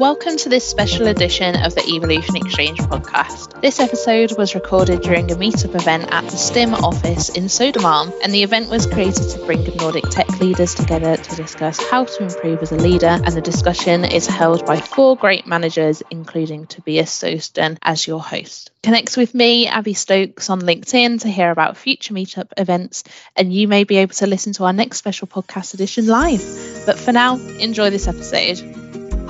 Welcome to this special edition of the Evolution Exchange podcast. This episode was recorded during a meetup event at the STIM office in Södermalm, and the event was created to bring Nordic tech leaders together to discuss how to improve as a leader. And the discussion is held by four great managers, including Tobias Sjosten as your host. Connect with me, Abi Stokes, on LinkedIn to hear about future meetup events, and you may be able to listen to our next special podcast edition live. But for now, enjoy this episode.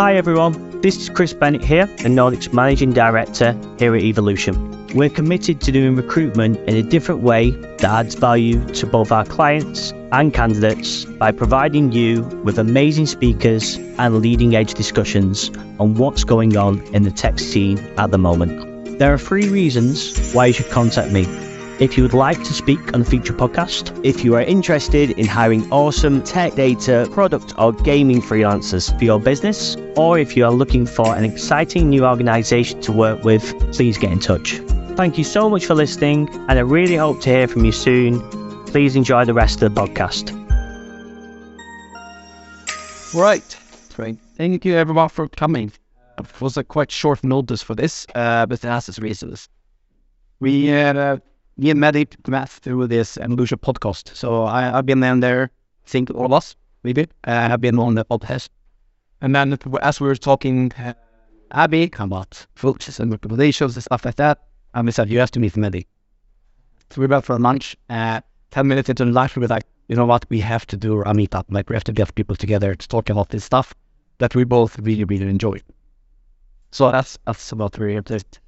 Hi everyone, this is Chris Bennett here, the Nordic's Managing Director here at Evolution. We're committed to doing recruitment in a different way that adds value to both our clients and candidates by providing you with amazing speakers and leading edge discussions on what's going on in the tech scene at the moment. There are three reasons why you should contact me. If you would like to speak on a future podcast, if you are interested in hiring awesome tech data, product, or gaming freelancers for your business, or if you are looking for an exciting new organization to work with, please get in touch. Thank you so much for listening, and I really hope to hear from you soon. Please enjoy the rest of the podcast. Right. Right. Thank you everyone for coming. It was a quite short notice for this, uh, but it has its reasons. We had uh, me and Mehdi met through this Evolution podcast. So I, have been in there, I think all of us, maybe, uh, have been on the podcast. And then as we were talking, uh, Abi about focus and recommendations and stuff like that, and we said, you have to meet Mehdi. So we went for lunch. Uh, 10 minutes into the lunch, we were like, you know what, we have to do a meetup. Like, we have to get people together to talk about this stuff that we both really, really enjoy. So that's, that's about where we're and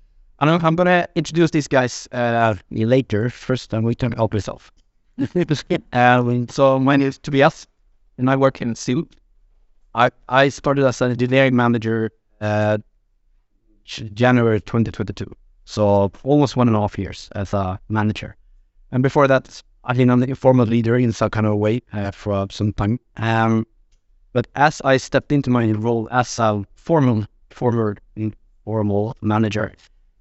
I'm, I'm gonna introduce these guys uh, later. First, I'm going to help myself. uh, so my name is Tobias, and I work in SIL. I I started as an engineering manager uh, January 2022, so almost one and a half years as a manager. And before that, I've been an informal leader in some kind of way uh, for some time. Um, but as I stepped into my role as a formal, former informal manager,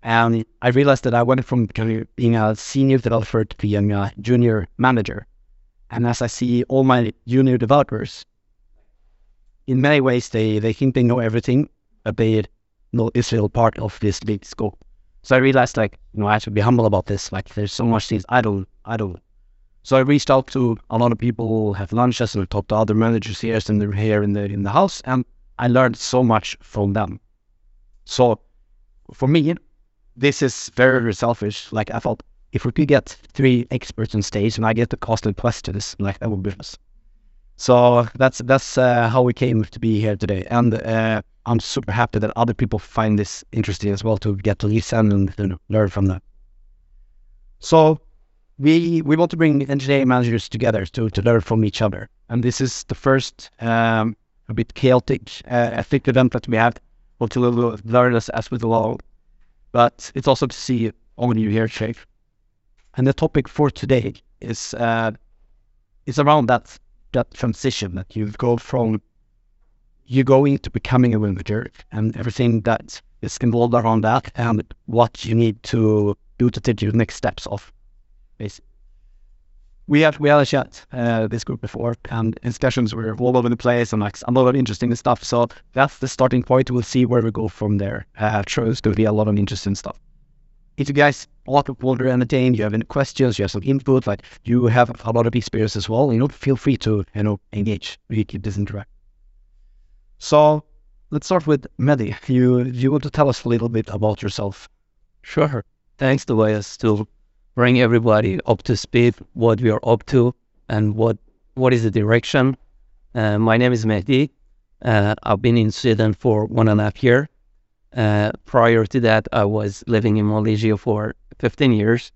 and I realized that I went from being a senior developer to being a junior manager. And as I see all my junior developers, in many ways, they, they think they know everything, but they know is still part of this big scope. So I realized, like, you know, I have to be humble about this. Like, there's so much things I don't, I don't. So I reached out to a lot of people who have lunches and talked to other managers here and here in the in the house, and I learned so much from them. So for me, this is very selfish. Like I thought, if we could get three experts on stage and I get the costed questions, like that would be us. So that's that's uh, how we came to be here today, and uh, I'm super happy that other people find this interesting as well to get to listen and, learn from that. So we we want to bring engineering managers together to to learn from each other, and this is the first um, a bit chaotic uh, ethic event that we have. Want to learn as as we go along but it's also to see all of you here. And the topic for today is uh, is around that that transition that you've go from you go into becoming a manager and everything that is involved around that and what you need to do to take your next steps off. Basically. We had we had a chat uh, this group before and discussions were all over the place and like a lot of interesting stuff. So that's the starting point. We'll see where we go from there. Uh, going to be a lot of interesting stuff. If you guys want to wonder anything, you have any questions, you have some input, like you have a lot of experience as well, you know, feel free to you know engage. We keep this interact. So let's start with Mehdi. You you want to tell us a little bit about yourself? Sure. Thanks, Tobias, to bring everybody up to speed what we are up to and what what is the direction. Uh, my name is Mehdi. Uh, I've been in Sweden for one and a half year. Uh, prior to that, I was living in Malaysia for 15 years.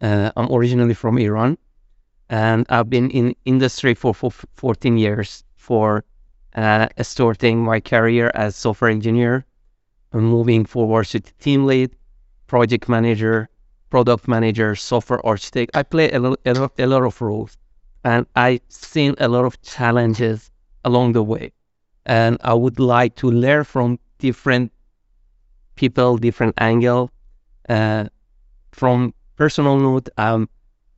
Uh, I'm originally from Iran, and I've been in industry for, for 14 years for uh, starting my career as software engineer, and moving forward to team lead, project manager, product manager, software architect. I play a, lot, a, lot, a lot of roles and I've seen a lot of challenges along the way. And I would like to learn from different people, different angle. Uh, from personal note, I'm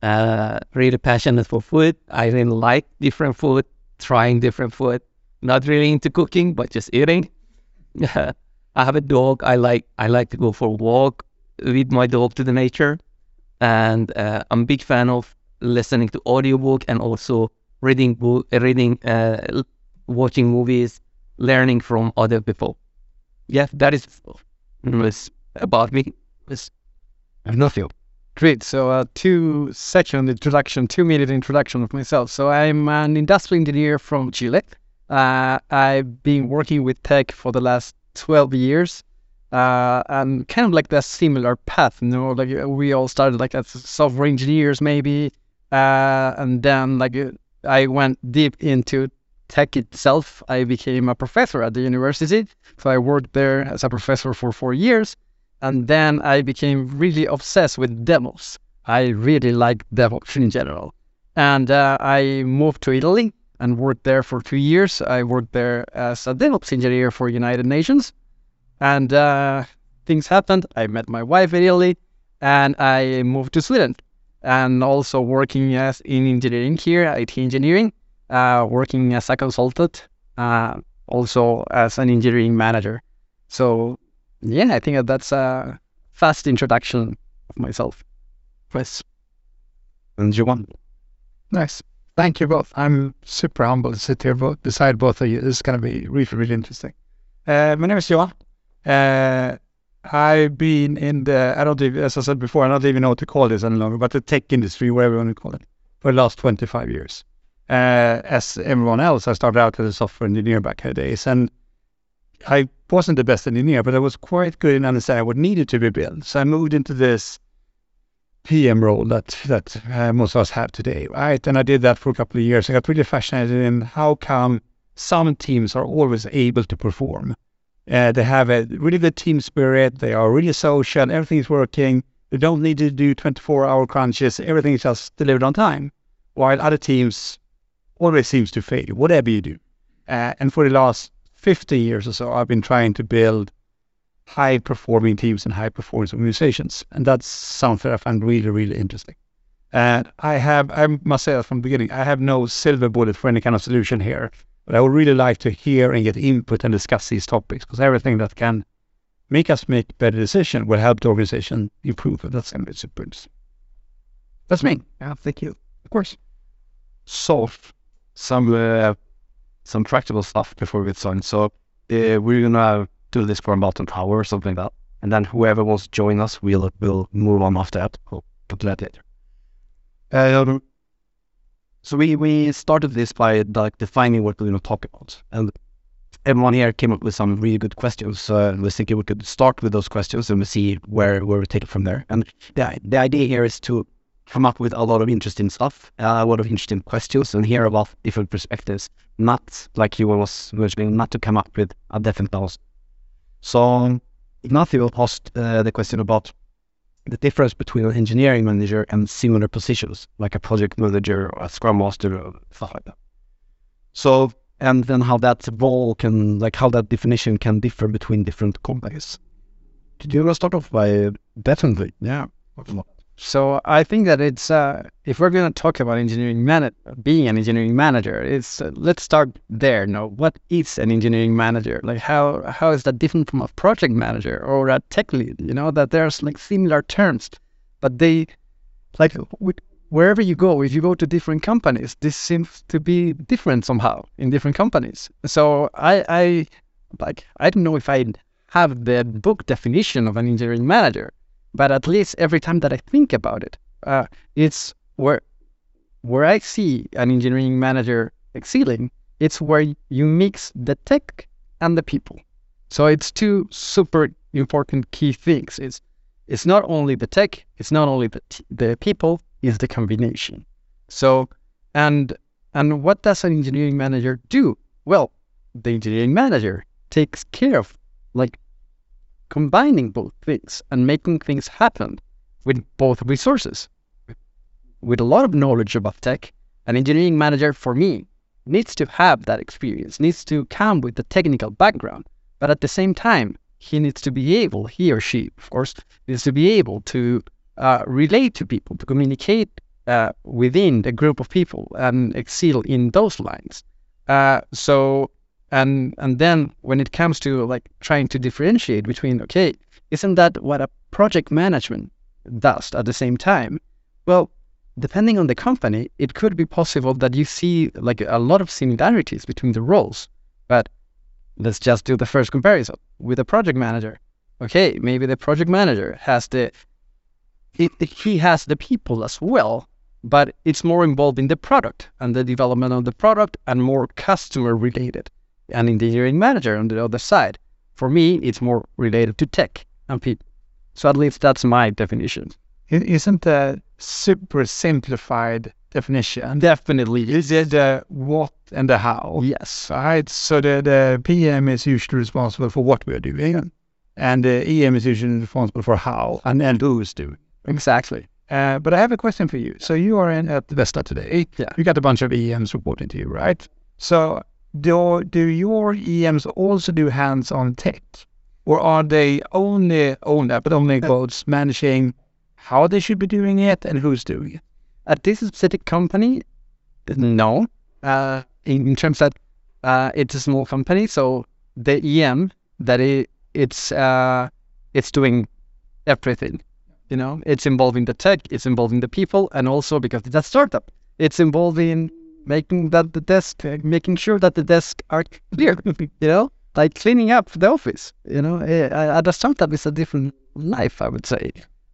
uh, really passionate for food. I really like different food, trying different food. Not really into cooking, but just eating. I have a dog. I like I like to go for a walk with my dog to the nature, and uh, I'm a big fan of listening to audiobook and also reading book, reading, uh, watching movies, learning from other people. Yeah, that is, is about me. Know you. Great. So, uh, two second introduction, two minute introduction of myself. So, I'm an industrial engineer from Chile. Uh, I've been working with tech for the last 12 years. Uh, and kind of like the similar path, you know, like uh, we all started like as software engineers, maybe, uh, and then like uh, I went deep into tech itself. I became a professor at the university, so I worked there as a professor for four years, and then I became really obsessed with demos. I really like DevOps in general, and uh, I moved to Italy and worked there for two years. I worked there as a DevOps engineer for United Nations and uh, things happened. I met my wife in Italy, and I moved to Sweden, and also working as in engineering here, IT engineering, uh, working as a consultant, uh, also as an engineering manager. So, yeah, I think that that's a fast introduction of myself. Yes. And you want? Nice. Thank you both. I'm super humbled to sit here both, beside both of you. This is going to be really, really interesting. Uh, my name is Johan. Uh, I've been in the, I don't even, as I said before, I don't even know what to call this any longer, but the tech industry, whatever you want to call it, for the last 25 years. Uh, as everyone else, I started out as a software engineer back in the days, and I wasn't the best engineer, but I was quite good in understanding what needed to be built. So I moved into this PM role that that uh, most of us have today, right? And I did that for a couple of years. I got really fascinated in how come some teams are always able to perform uh, they have a really good team spirit. They are really social. Everything's working. They don't need to do 24 hour crunches. Everything is just delivered on time. While other teams always seems to fail, whatever you do. Uh, and for the last 50 years or so, I've been trying to build high performing teams and high performance organizations. And that's something I find really, really interesting. And I have, I must say from the beginning, I have no silver bullet for any kind of solution here. But I would really like to hear and get input and discuss these topics because everything that can make us make better decisions will help the organization improve. That's going to be super interesting. That's me. Yeah, thank you. Of course. So, some uh, some practical stuff before we get started. So, uh, we're gonna do this for about an hour or something like that, and then whoever wants to join us, we'll will move on after that. We'll get to that later. Uh, so we, we started this by like defining what we're going to talk about. And everyone here came up with some really good questions. Uh, we thinking we could start with those questions and we see where, where we take it from there. And the, the idea here is to come up with a lot of interesting stuff, uh, a lot of interesting questions and hear about different perspectives. Not like you was mentioning, not to come up with a definite answer. So Ignacio asked uh, the question about the difference between an engineering manager and similar positions, like a project manager or a scrum master or stuff like that. So, and then how that role can, like how that definition can differ between different companies. Did you want to start off by definitely, yeah. So I think that it's uh, if we're going to talk about engineering man- being an engineering manager, it's uh, let's start there. No, what is an engineering manager? Like how how is that different from a project manager or a tech lead? You know that there's like similar terms, but they like wherever you go, if you go to different companies, this seems to be different somehow in different companies. So I I like I don't know if I have the book definition of an engineering manager but at least every time that I think about it, uh, it's where where I see an engineering manager excelling. It's where you mix the tech and the people. So it's two super important key things. It's it's not only the tech, it's not only the t- the people, it's the combination. So and and what does an engineering manager do? Well, the engineering manager takes care of like combining both things and making things happen with both resources. With a lot of knowledge about tech, an engineering manager for me needs to have that experience, needs to come with the technical background, but at the same time, he needs to be able, he or she, of course, needs to be able to uh, relate to people, to communicate uh, within the group of people and excel in those lines. Uh, so And and then when it comes to like trying to differentiate between okay, isn't that what a project management does at the same time? Well, depending on the company, it could be possible that you see like a lot of similarities between the roles. But let's just do the first comparison with a project manager. Okay, maybe the project manager has the he, he has the people as well, but it's more involved in the product and the development of the product and more customer related. And engineering manager on the other side, for me, it's more related to tech and people. So at least that's my definition. Isn't a super simplified definition? Definitely. Is it the what and the how? Yes. Right. So the, the PM is usually responsible for what we're doing, and the EM is usually responsible for how and, and who's doing. Exactly. Uh, but I have a question for you. So you are in at Vesta today. Yeah. You got a bunch of EMs reporting to you, right? So do do your EMs also do hands-on tech, or are they only only but only quotes managing how they should be doing it and who's doing it? At this specific company, no. Uh, in, in terms that uh, it's a small company, so the EM that it, it's uh, it's doing everything. You know, it's involving the tech, it's involving the people, and also because it's a startup, it's involving making that the desk, uh, making sure that the desks are clear. you know, like cleaning up the office. You know, at a startup, it's a different life, I would say.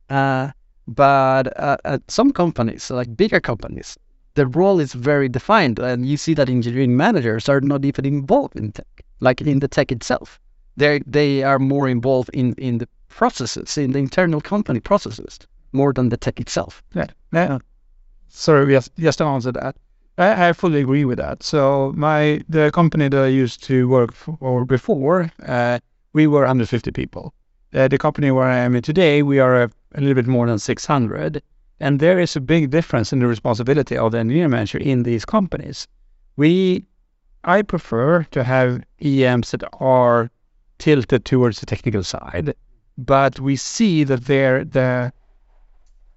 Uh, but uh, at some companies, like bigger companies, the role is very defined, and you see that engineering managers are not even involved in tech, like in the tech itself. They they are more involved in in the processes, in the internal company processes, more than the tech itself. Yeah. yeah. Sorry, just just to answer that. I, I fully agree with that. So my the company that I used to work for before, uh, we were under 50 people. Uh, the company where I am in today, we are a, a, little bit more than 600, and there is a big difference in the responsibility of the engineer manager in these companies. We, I prefer to have EMs that are tilted towards the technical side, but we see that their the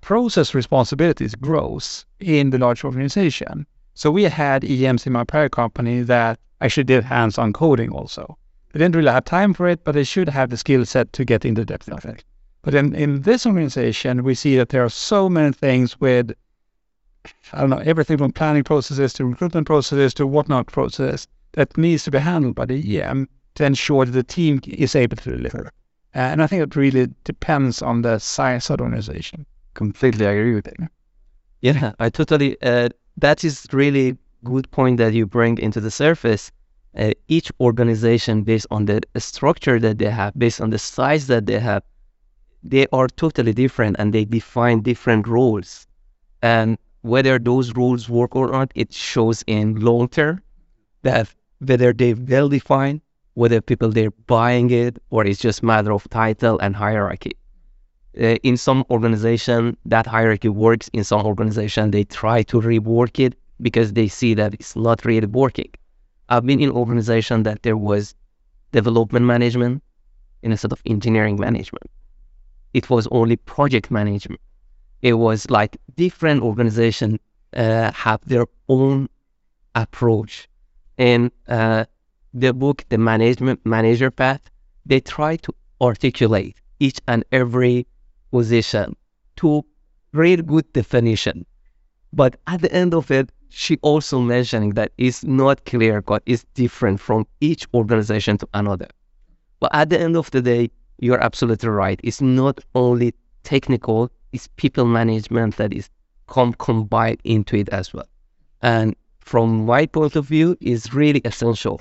process responsibilities grows in the large organization. So we had EMs in my prior company that actually did hands-on coding also. They didn't really have time for it, but they should have the skill set to get into depth of it. But in, in this organization, we see that there are so many things with, I don't know, everything from planning processes to recruitment processes to whatnot processes that needs to be handled by the EM to ensure that the team is able to deliver. Uh, and I think it really depends on the size of the organization. Completely agree with it. Yeah, I totally. Uh, that is really good point that you bring into the surface. Uh, each organization, based on the structure that they have, based on the size that they have, they are totally different and they define different roles. And whether those rules work or not, it shows in long term that whether they're well defined, whether people they're buying it, or it's just matter of title and hierarchy. Uh, in some organization, that hierarchy works. In some organization, they try to rework it because they see that it's not really working. I've been in organization that there was development management instead of engineering management. It was only project management. It was like different organizations uh, have their own approach. In uh, the book, The Management Manager Path, they try to articulate each and every position to create good definition. But at the end of it, she also mentioning that it's not clear cut, it's different from each organization to another. But at the end of the day, you're absolutely right. It's not only technical, it's people management that is com- combined into it as well. And from my point of view, is really essential.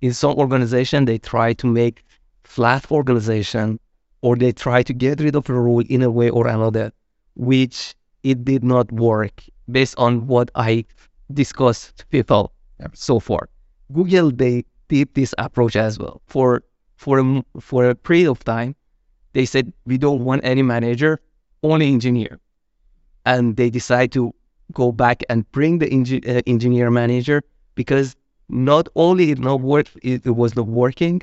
In some organization, they try to make flat organization or they try to get rid of a rule in a way or another, which it did not work based on what I discussed with people so far. Google they did this approach as well. For for a, for a period of time, they said we don't want any manager, only engineer, and they decide to go back and bring the engi- uh, engineer manager because not only it not work, it, it was not working.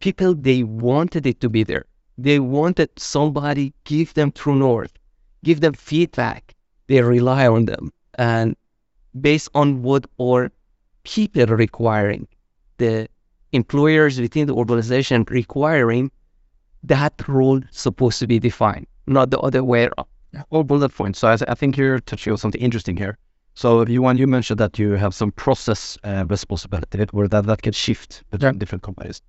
People they wanted it to be there. They wanted somebody give them true north, give them feedback. They rely on them, and based on what our people are requiring, the employers within the organization requiring that role supposed to be defined, not the other way around. All bullet points. So I, I think you're touching on something interesting here. So you want you mentioned that you have some process uh, responsibility where that, that can shift between yeah. different companies.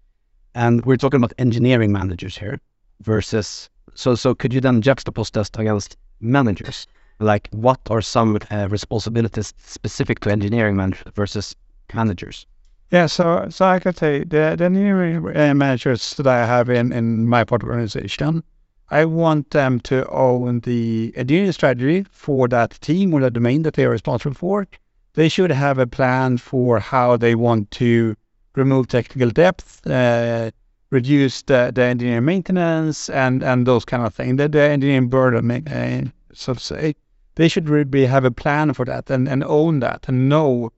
And we're talking about engineering managers here versus so so could you then juxtapose that against managers? Like what are some uh, responsibilities specific to engineering managers versus managers? Yeah, so so I could say the, the engineering uh, managers that I have in, in my part organization, I want them to own the engineering strategy for that team or the domain that they are responsible for. They should have a plan for how they want to remove technical depth, uh, reduce the, the engineering maintenance, and, and those kind of things. The, the engineering burden, uh, so to say. They should really have a plan for that and, and own that and know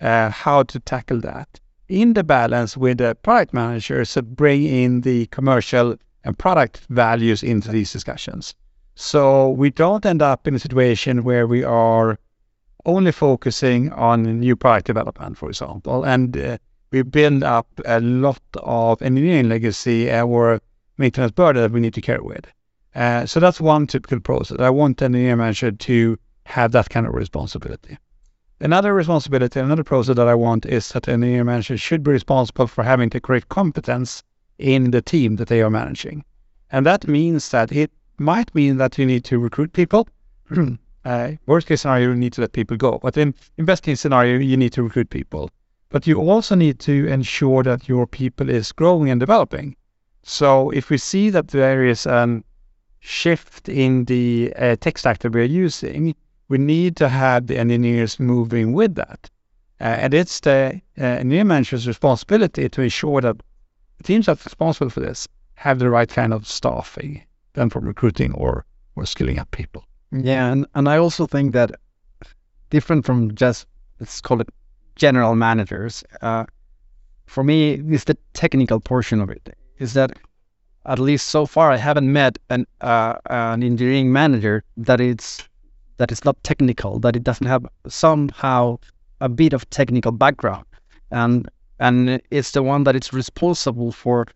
uh, how to tackle that in the balance with the product managers to bring in the commercial and product values into these discussions. So we don't end up in a situation where we are only focusing on new product development, for example, and uh, we build up a lot of engineering legacy or maintenance burden that we need to carry with. Uh, so that's one typical process. I want the engineering manager to have that kind of responsibility. Another responsibility, another process that I want is that an engineering manager should be responsible for having the correct competence in the team that they are managing. And that means that it might mean that you need to recruit people. uh, worst case scenario, you need to let people go. But in best case scenario, you need to recruit people. But you also need to ensure that your people is growing and developing. So if we see that there is a shift in the uh, tech stack that we're using, we need to have the engineers moving with that. Uh, and it's the uh, engineer manager's responsibility to ensure that the teams that are responsible for this have the right kind of staffing, then for recruiting or, or skilling up people. Yeah, and, and I also think that different from just, let's call it general managers, uh, for me, is the technical portion of it. Is that at least so far I haven't met an uh, an engineering manager that it's that is not technical, that it doesn't have somehow a bit of technical background, and and it's the one that is responsible for,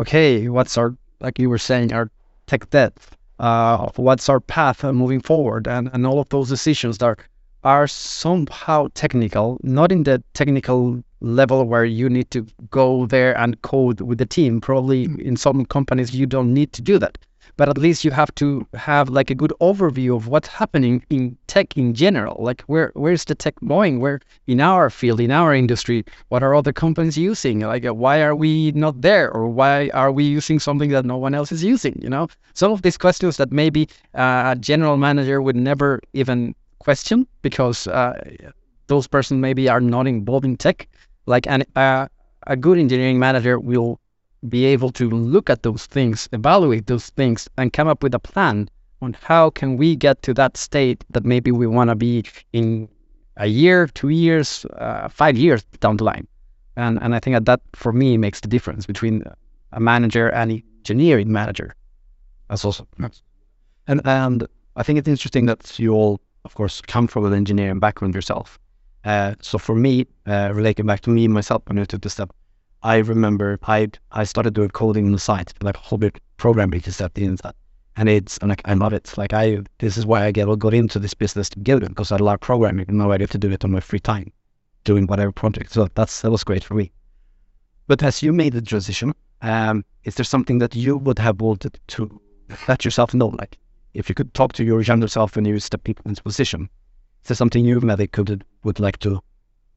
okay, what's our like you were saying, our tech debt, uh, what's our path moving forward, and and all of those decisions that are are somehow technical, not in the technical level where you need to go there and code with the team. Probably mm. in some companies you don't need to do that but at least you have to have like a good overview of what's happening in tech in general. Like where where's the tech going? Where in our field, in our industry, what are other companies using? Like why are we not there, or why are we using something that no one else is using? You know, some of these questions that maybe a general manager would never even question because uh, those persons maybe are not involved in tech. Like an uh, a good engineering manager will be able to look at those things, evaluate those things, and come up with a plan on how can we get to that state that maybe we want to be in a year, two years, uh, five years down the line. And and I think that that for me makes the difference between a manager and an engineering manager. That's awesome. Yes. And and I think it's interesting that you all, of course, come from an engineering background yourself. Uh, so for me, uh, relating back to me myself when I took the step, I remember I I started doing coding on the side, like hobby programming just at the inside. And it's and like I love it. Like I this is why I get got into this business to because I love programming and now I get to do it on my free time, doing whatever project. So that's that was great for me. But as you made the transition, um, is there something that you would have wanted to let yourself know? Like if you could talk to your younger self when you stepped into this position, is there something you maybe could would like to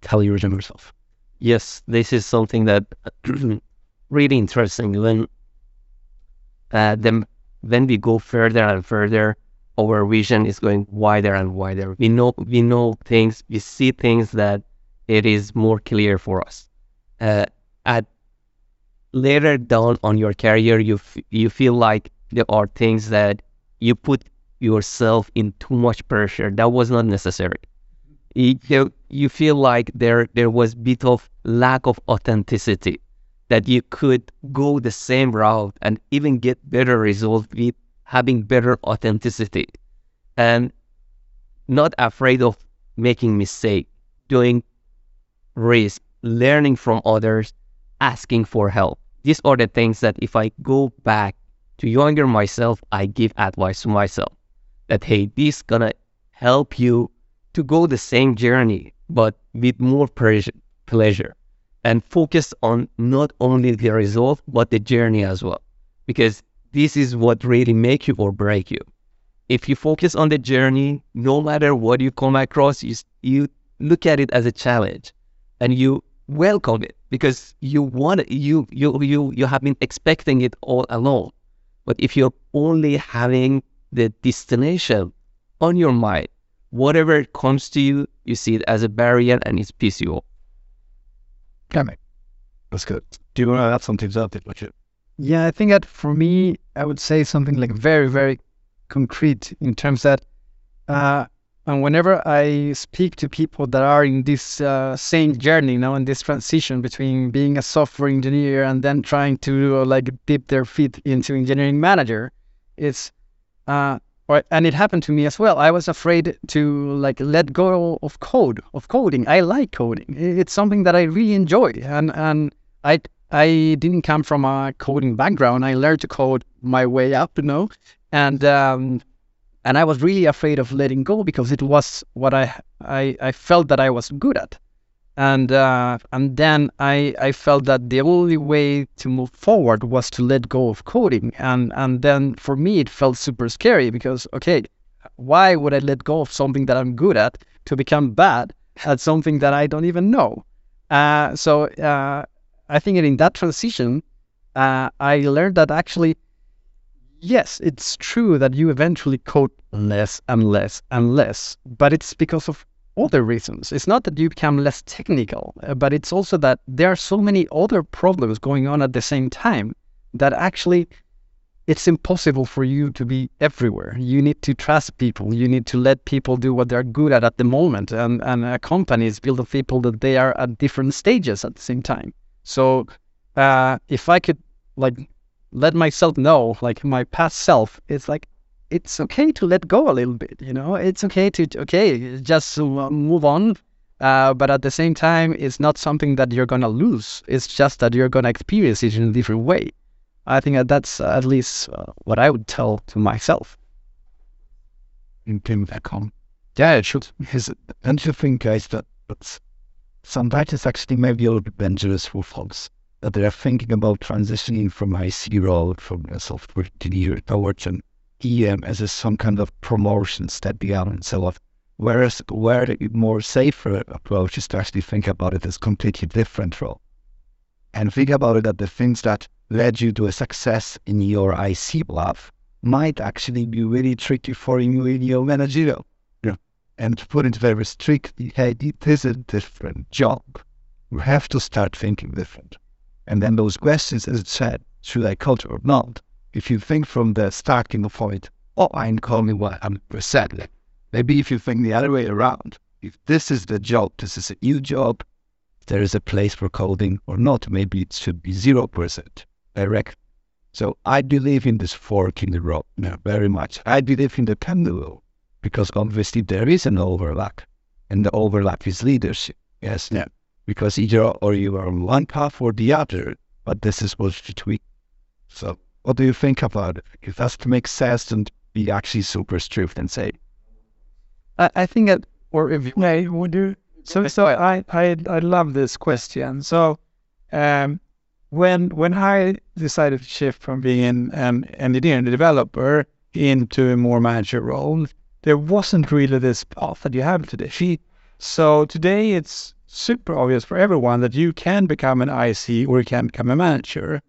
tell your younger self? yes, this is something that really interesting. When uh, then when we go further and further, our vision is going wider and wider. We know we know things, we see things that it is more clear for us. Uh, at later down on your career, you f- you feel like there are things that you put yourself in too much pressure. That was not necessary you, you feel like there there was bit of lack of authenticity that you could go the same route and even get better results with having better authenticity and not afraid of making mistake doing risk learning from others asking for help. These are the things that if I go back to younger myself, I give advice to myself that, hey, this gonna help you to go the same journey, but with more pleasure and focus on not only the result, but the journey as well. Because this is what really make you or break you. If you focus on the journey, no matter what you come across, you, you look at it as a challenge and you welcome it because you want it, you you you you have been expecting it all along. But if you're only having the destination on your mind, whatever comes to you, you see it as a barrier and it's piss you off. Okay, that's good. Do you want to add something to that, Richard? Yeah, I think that for me, I would say something like very, very concrete in terms that uh, and whenever I speak to people that are in this uh, same journey, you know, in this transition between being a software engineer and then trying to uh, like dip their feet into engineering manager, it's uh, right, and it happened to me as well. I was afraid to like let go of code, of coding. I like coding. It's something that I really enjoy, and and I I didn't come from a coding background. I learned to code my way up, you know, and um, and I was really afraid of letting go because it was what I I, I felt that I was good at, and uh, and then I I felt that the only way to move forward was to let go of coding, and and then for me it felt super scary because okay, why would I let go of something that I'm good at to become bad at something that I don't even know? Uh, so uh, I think in that transition, uh, I learned that actually yes, it's true that you eventually code less and less and less, but it's because of other reasons. It's not that you become less technical, uh, but it's also that there are so many other problems going on at the same time that actually it's impossible for you to be everywhere. You need to trust people. You need to let people do what they're good at at the moment. And, and a company is built of people that they are at different stages at the same time. So uh, if I could like let myself know, like my past self, it's like it's okay to let go a little bit. You know, it's okay to okay just move on. Uh, but at the same time, it's not something that you're gonna lose. It's just that you're gonna experience it in a different way. I think that that's at least uh, what I would tell to myself. In back home. Yeah, it should. Is you think, guys, that that's sometimes it's actually maybe a little bit dangerous for folks that they're thinking about transitioning from IC role from a software engineer towards an EM as a, some kind of promotion step beyond and so on. Whereas where the more safer approach is to actually think about it as completely different role. And think about it that the things that led you to a success in your IC path might actually be really tricky for you in your managerial. Yeah. And to put it very strictly, hey, it is a different job. You have to start thinking different. And then those questions, as it said, should I culture or not? If you think from the starting point, oh, I'm calling what I'm percent. Maybe if you think the other way around, if this is the job, this is a new job, there is a place for coding or not, maybe it should be 0% direct. So I believe in this fork in the road yeah, very much. I believe in the pendulum because obviously there is an overlap and the overlap is leadership. Yes. Yeah because either or you are on one path or the other, but this is what you tweak. So what do you think about it? If that's to make sense and be actually super strict and say. I, I think that, or if you may, would you? So, so I, I, I love this question. So, um, when when I decided to shift from being an, an engineer and a developer into a more manager role, there wasn't really this path that you have today. So today it's super obvious for everyone that you can become an IC or you can become a manager.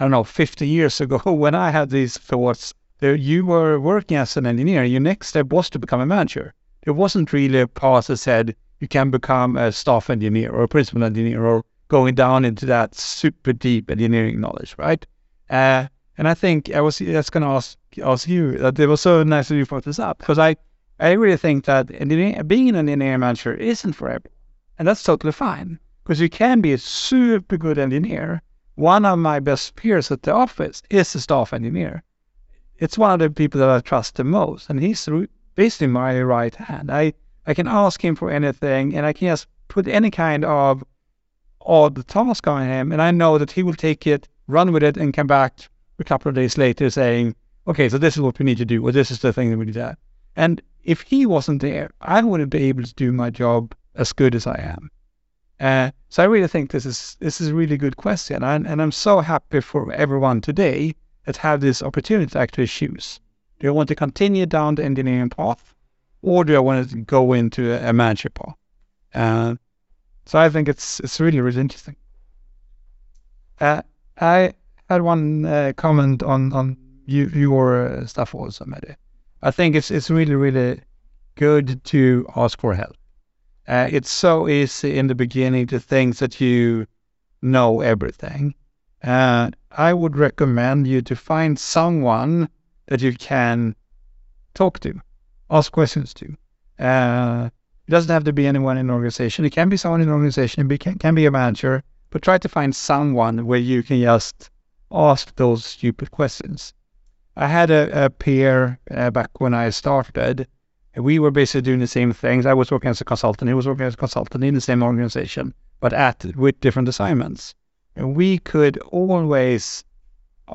I don't know, 50 years ago, when I had these thoughts, you were working as an engineer, your next step was to become a manager. There wasn't really a path that said you can become a staff engineer or a principal engineer or going down into that super deep engineering knowledge, right? Uh, and I think I was just going to ask ask you that it was so nice that you brought this up because I I really think that being an engineer manager isn't for everyone. And that's totally fine because you can be a super good engineer. One of my best peers at the office is a staff engineer. It's one of the people that I trust the most, and he's basically my right hand. I, I can ask him for anything, and I can just put any kind of odd task on him, and I know that he will take it, run with it, and come back a couple of days later saying, "Okay, so this is what we need to do, or this is the thing that we need to." do. And if he wasn't there, I wouldn't be able to do my job as good as I am. Uh, so I really think this is this is a really good question, and, and I'm so happy for everyone today that have this opportunity to actually choose. Do I want to continue down the engineering path, or do I want to go into a, a manager path? Uh, so I think it's it's really really interesting. Uh, I had one uh, comment on on you, your uh, stuff also, Mehdi. I think it's it's really really good to ask for help. Uh, it's so easy in the beginning to think that you know everything. Uh, I would recommend you to find someone that you can talk to, ask questions to. Uh, it doesn't have to be anyone in an organization. It can be someone in an organization. It can, can be a manager. But try to find someone where you can just ask those stupid questions. I had a, a peer uh, back when I started. We were basically doing the same things. I was working as a consultant. He was working as a consultant in the same organization, but at with different assignments. And we could always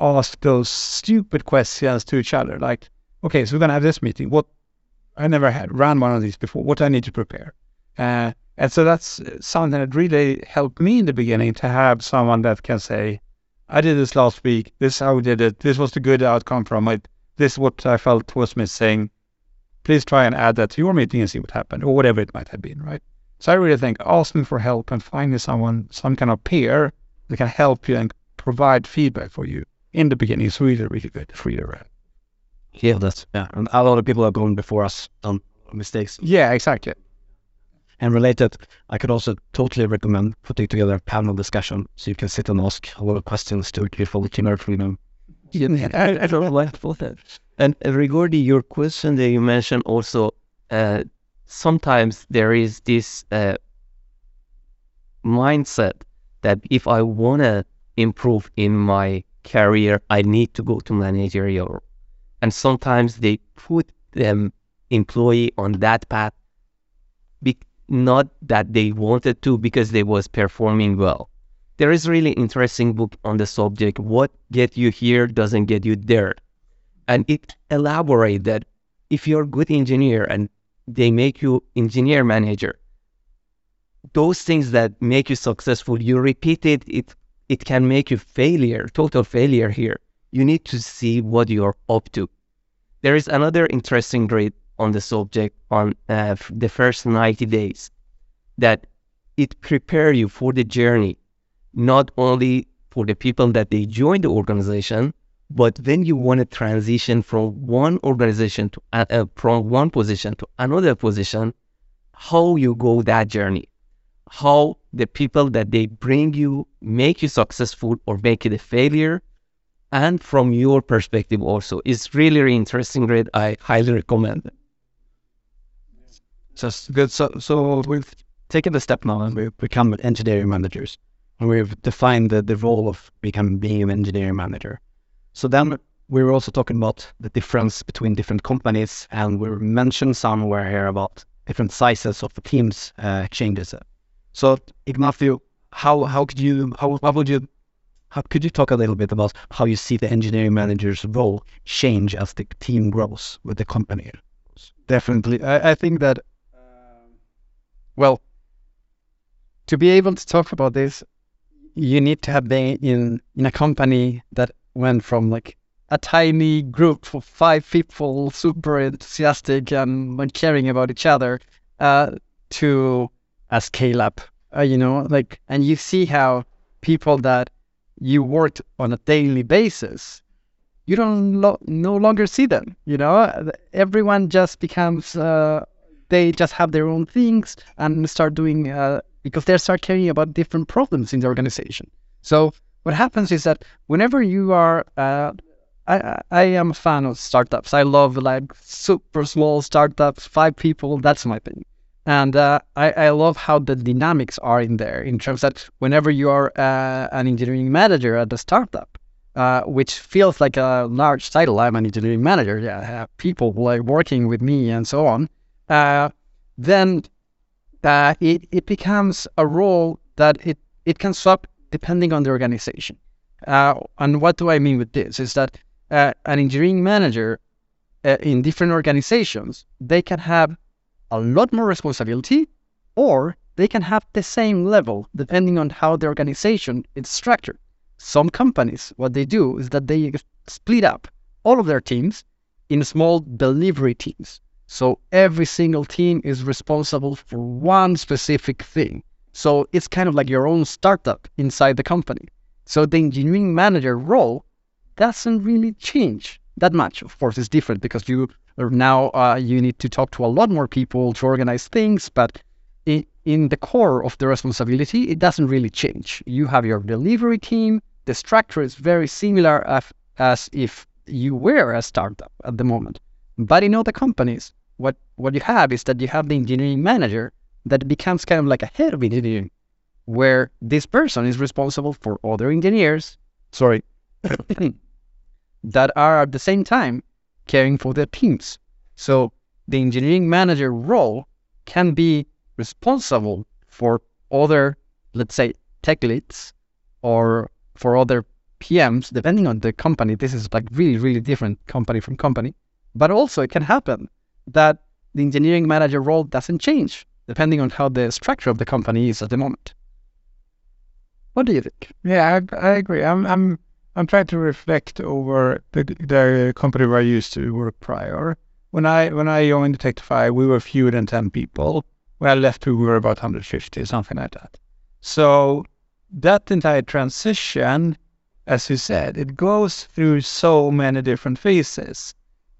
ask those stupid questions to each other, like, "Okay, so we're gonna have this meeting. What I never had ran one of these before. What I need to prepare? Uh, and so that's something that really helped me in the beginning to have someone that can say, I did this last week. This is how we did it. This was the good outcome from it. This is what I felt was missing. Please try and add that to your meeting and see what happened, or whatever it might have been, right? So I really think asking for help and finding someone, some kind of peer that can help you and provide feedback for you in the beginning is really, really good. It's really rare. Yeah, that's yeah. And a lot of people have gone before us on mistakes. Yeah, exactly. And related, I could also totally recommend putting together a panel discussion so you can sit and ask a lot of questions to people that you know from them. Yeah, I, don't like for that. And regarding your question that you mentioned also, uh, sometimes there is this uh, mindset that if I want to improve in my career, I need to go to managerial and sometimes they put them employee on that path be- not that they wanted to because they was performing well there is really interesting book on the subject what get you here doesn't get you there. And it elaborate that if you're a good engineer and they make you engineer manager those things that make you successful you repeat it it it can make you failure total failure here. You need to see what you're up to. There is another interesting grade on the subject on uh, the first 90 days that it prepare you for the journey, not only for the people that they join the organization, but when you want to transition from one organization to uh, from one position to another position, how you go that journey, how the people that they bring you make you successful or make it a failure, and from your perspective also. It's really, really interesting read. I highly recommend it. Just good. So, so we've taken the step now and we've become engineering managers. And we've defined the, the role of becoming being an engineering manager. So then we were also talking about the difference between different companies, and we mentioned somewhere here about different sizes of the teams uh, changes. So, Ignacio, how how could you how, how would you how, could you talk a little bit about how you see the engineering manager's role change as the team grows with the company? Definitely. I, I think that, uh, well, to be able to talk about this, you need to have been in, in a company that went from like a tiny group of five people, super enthusiastic and caring about each other, uh, to a scale up, uh, you know, like, and you see how people that you worked on a daily basis, you don't lo- no longer see them. You know, everyone just becomes uh, they just have their own things and start doing uh, because they start caring about different problems in the organization. So what happens is that whenever you are uh, I, I am a fan of startups. I love like super small startups, five people. That's my thing. And uh, I, I love how the dynamics are in there in terms that whenever you are uh, an engineering manager at a startup, uh, which feels like a large title, I'm an engineering manager, yeah, I have people like working with me and so on, uh, then uh, it, it becomes a role that it it can swap depending on the organization. Uh, and what do I mean with this? Is that uh, an engineering manager uh, in different organizations, they can have a lot more responsibility or they can have the same level depending on how the organization is structured. Some companies, what they do is that they split up all of their teams in small delivery teams. So every single team is responsible for one specific thing. So it's kind of like your own startup inside the company. So the engineering manager role doesn't really change that much. Of course, it's different because you now uh, you need to talk to a lot more people to organize things, but in, in the core of the responsibility, it doesn't really change. You have your delivery team. The structure is very similar as, as if you were a startup at the moment. But in other companies, what, what you have is that you have the engineering manager that becomes kind of like a head of engineering, where this person is responsible for other engineers, sorry, that are at the same time caring for their teams. So the engineering manager role can be responsible for other, let's say, tech leads or for other PMs, depending on the company. This is like really, really different company from company. But also it can happen that the engineering manager role doesn't change depending on how the structure of the company is at the moment. What do you think? Yeah, I, I agree. I'm I'm I'm trying to reflect over the the company where I used to work prior. When I when I joined Detectify, we were fewer than ten people. When I left, we were about 150, something like that. So that entire transition, as you said, it goes through so many different phases.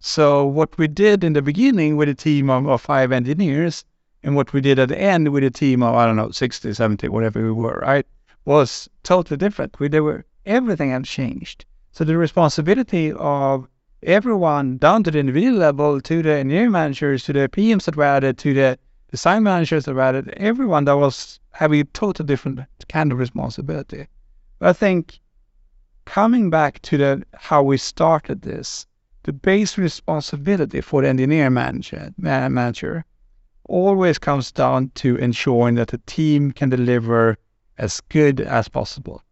So what we did in the beginning with a team of, of five engineers and what we did at the end with a team of, I don't know, 60, 70, whatever we were, right, was totally different. We, there were everything had changed. So the responsibility of everyone down to the individual level, to the engineering managers, to the PMs that were added, to the design managers that were added, everyone that was having a totally different kind of responsibility. But I think coming back to the how we started this, the base responsibility for the engineer manager, manager always comes down to ensuring that the team can deliver as good as possible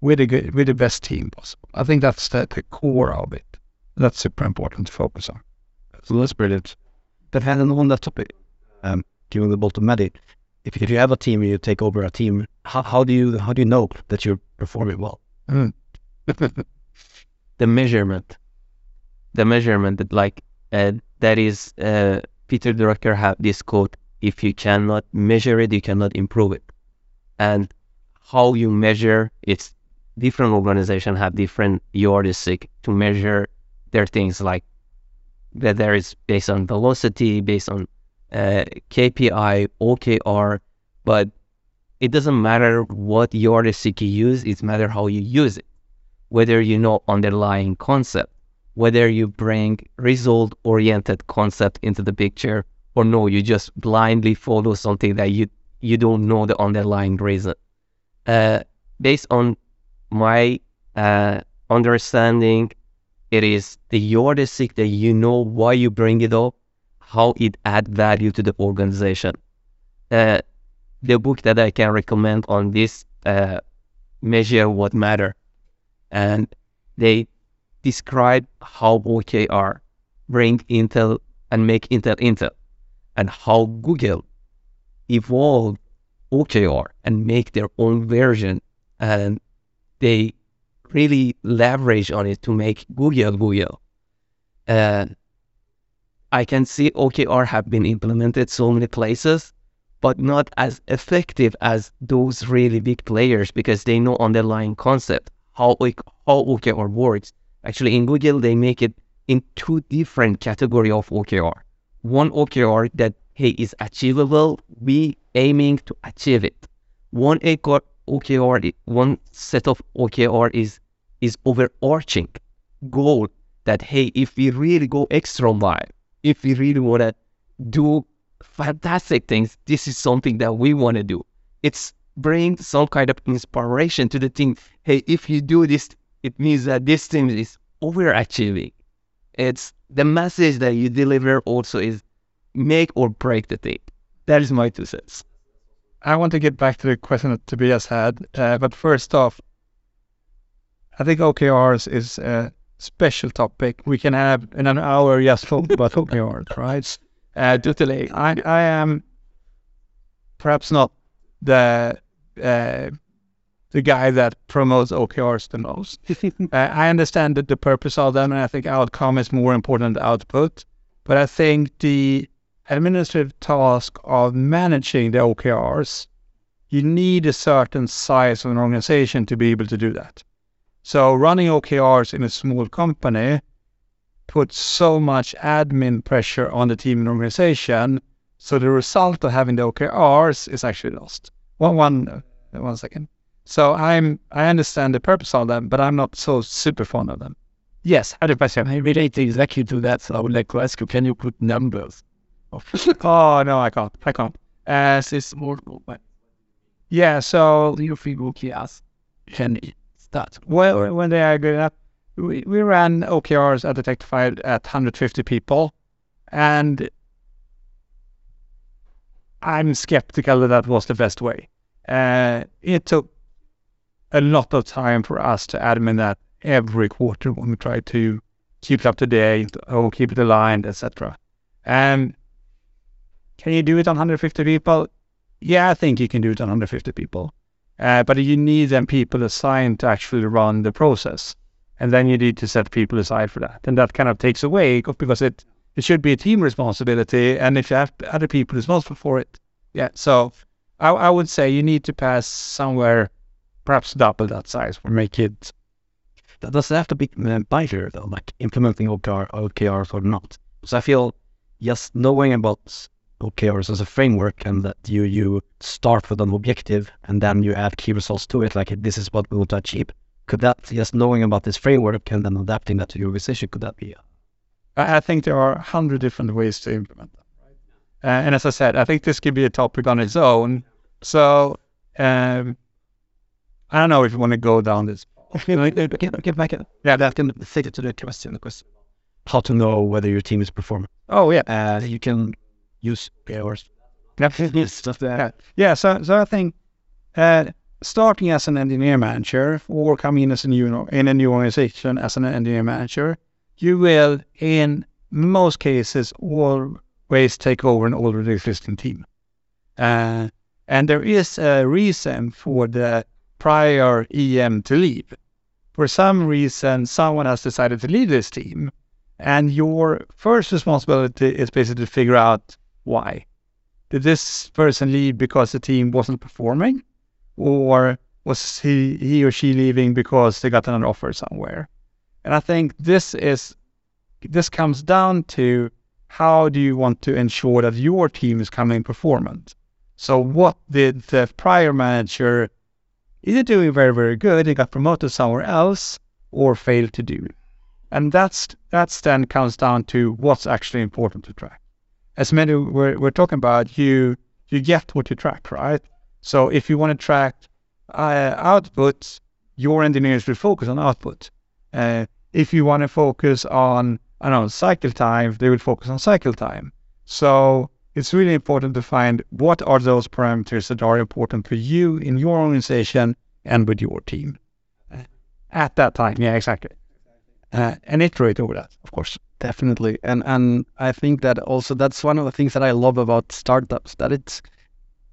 with a good, with the best team possible. I think that's the, the core of it. That's super important to focus on. So that's brilliant. Depending on that topic, um, given the bolt of Mehdi, if, if you have a team and you take over a team, how, how do you how do you know that you're performing well? Mm. the measurement, the measurement that like uh, that is uh, Peter Drucker have this quote: "If you cannot measure it, you cannot improve it." And how you measure it's different organizations have different heuristic to measure their things like that there is based on velocity, based on uh, KPI, OKR, but it doesn't matter what heuristic you use, it matters how you use it. Whether you know underlying concept, whether you bring result oriented concept into the picture or no, you just blindly follow something that you you don't know the underlying reason. Uh, based on my uh, understanding, it is the heuristic that you know why you bring it up, how it add value to the organization. Uh, the book that I can recommend on this uh, measure what matter, and they describe how OKR bring Intel and make Intel Intel, and how Google evolve OKR and make their own version, and they really leverage on it to make Google Google. And I can see OKR have been implemented so many places, but not as effective as those really big players because they know underlying concept how how OKR works. Actually, in Google they make it in two different category of OKR. One OKR that hey is achievable, we aiming to achieve it. One OKR, one set of OKR is is overarching goal that hey, if we really go extra mile, if we really want to do fantastic things, this is something that we want to do. It's bring some kind of inspiration to the team. Hey, if you do this, it means that this team is overachieving. It's the message that you deliver also is make or break the team. That is my two cents. I want to get back to the question that Tobias had, uh, but first off, I think OKRs is a special topic. We can have in an hour just talk about OKRs, right? Uh, totally. I, I am perhaps not the uh, the guy that promotes OKRs the most. uh, I understand that the purpose of them, and I think outcome is more important than output. But I think the administrative task of managing the OKRs, you need a certain size of an organization to be able to do that. So running OKRs in a small company puts so much admin pressure on the team and organization. So the result of having the OKRs is actually lost. One, one, uh, one second. So I'm, I understand the purpose of them, but I'm not so super fond of them. Yes, hundred percent. I relate exactly to that. So I would like to ask you: Can you put numbers? oh no, I can't. I can't. As it's more. but Yeah. So do you think OKRs can start? Well, when they are good enough, we, we ran OKRs at Detectify at 150 people, and I'm skeptical that that was the best way. Uh, it took a lot of time for us to admin that every quarter when we try to keep it up to date or keep it aligned, etc. And can you do it on 150 people? Yeah, I think you can do it on 150 people. Uh, but you need then people assigned to actually run the process. And then you need to set people aside for that. And that kind of takes away because it, it should be a team responsibility. And if you have other people responsible for it, yeah. So I, I would say you need to pass somewhere perhaps double that size or make it does it have to be uh, binary though, like implementing OKR, OKRs or not? So I feel just knowing about OKRs as a framework and that you you start with an objective and then you add key results to it, like this is what we want to achieve. Could that just knowing about this framework and then adapting that to your decision, could that be? I think there are a hundred different ways to implement. Right? Uh, and as I said, I think this could be a topic on its own. So um, I don't know if you want to go down this get, get back yeah, that can fit it to the question. The question, how to know whether your team is performing. Oh yeah, uh, you can use. Yeah, stuff. Yeah. yeah, so so I think uh, starting as an engineer manager or coming in as a new in a new organization as an engineer manager, you will in most cases always take over an already existing team. Uh, and there is a reason for the prior EM to leave for some reason, someone has decided to leave this team. And your first responsibility is basically to figure out why. Did this person leave because the team wasn't performing? Or was he, he or she leaving because they got an offer somewhere? And I think this is this comes down to how do you want to ensure that your team is coming performant? So what did the prior manager either doing very, very good and got promoted somewhere else or failed to do. And that's that's then comes down to what's actually important to track. As many we're, we're talking about, you you get what you track, right? So if you want to track uh, output, your engineers will focus on output. Uh, if you want to focus on I don't know cycle time, they will focus on cycle time. So it's really important to find what are those parameters that are important for you in your organization and with your team at that time. Yeah, exactly. Uh, and iterate over that, of course. Definitely, and and I think that also that's one of the things that I love about startups that it's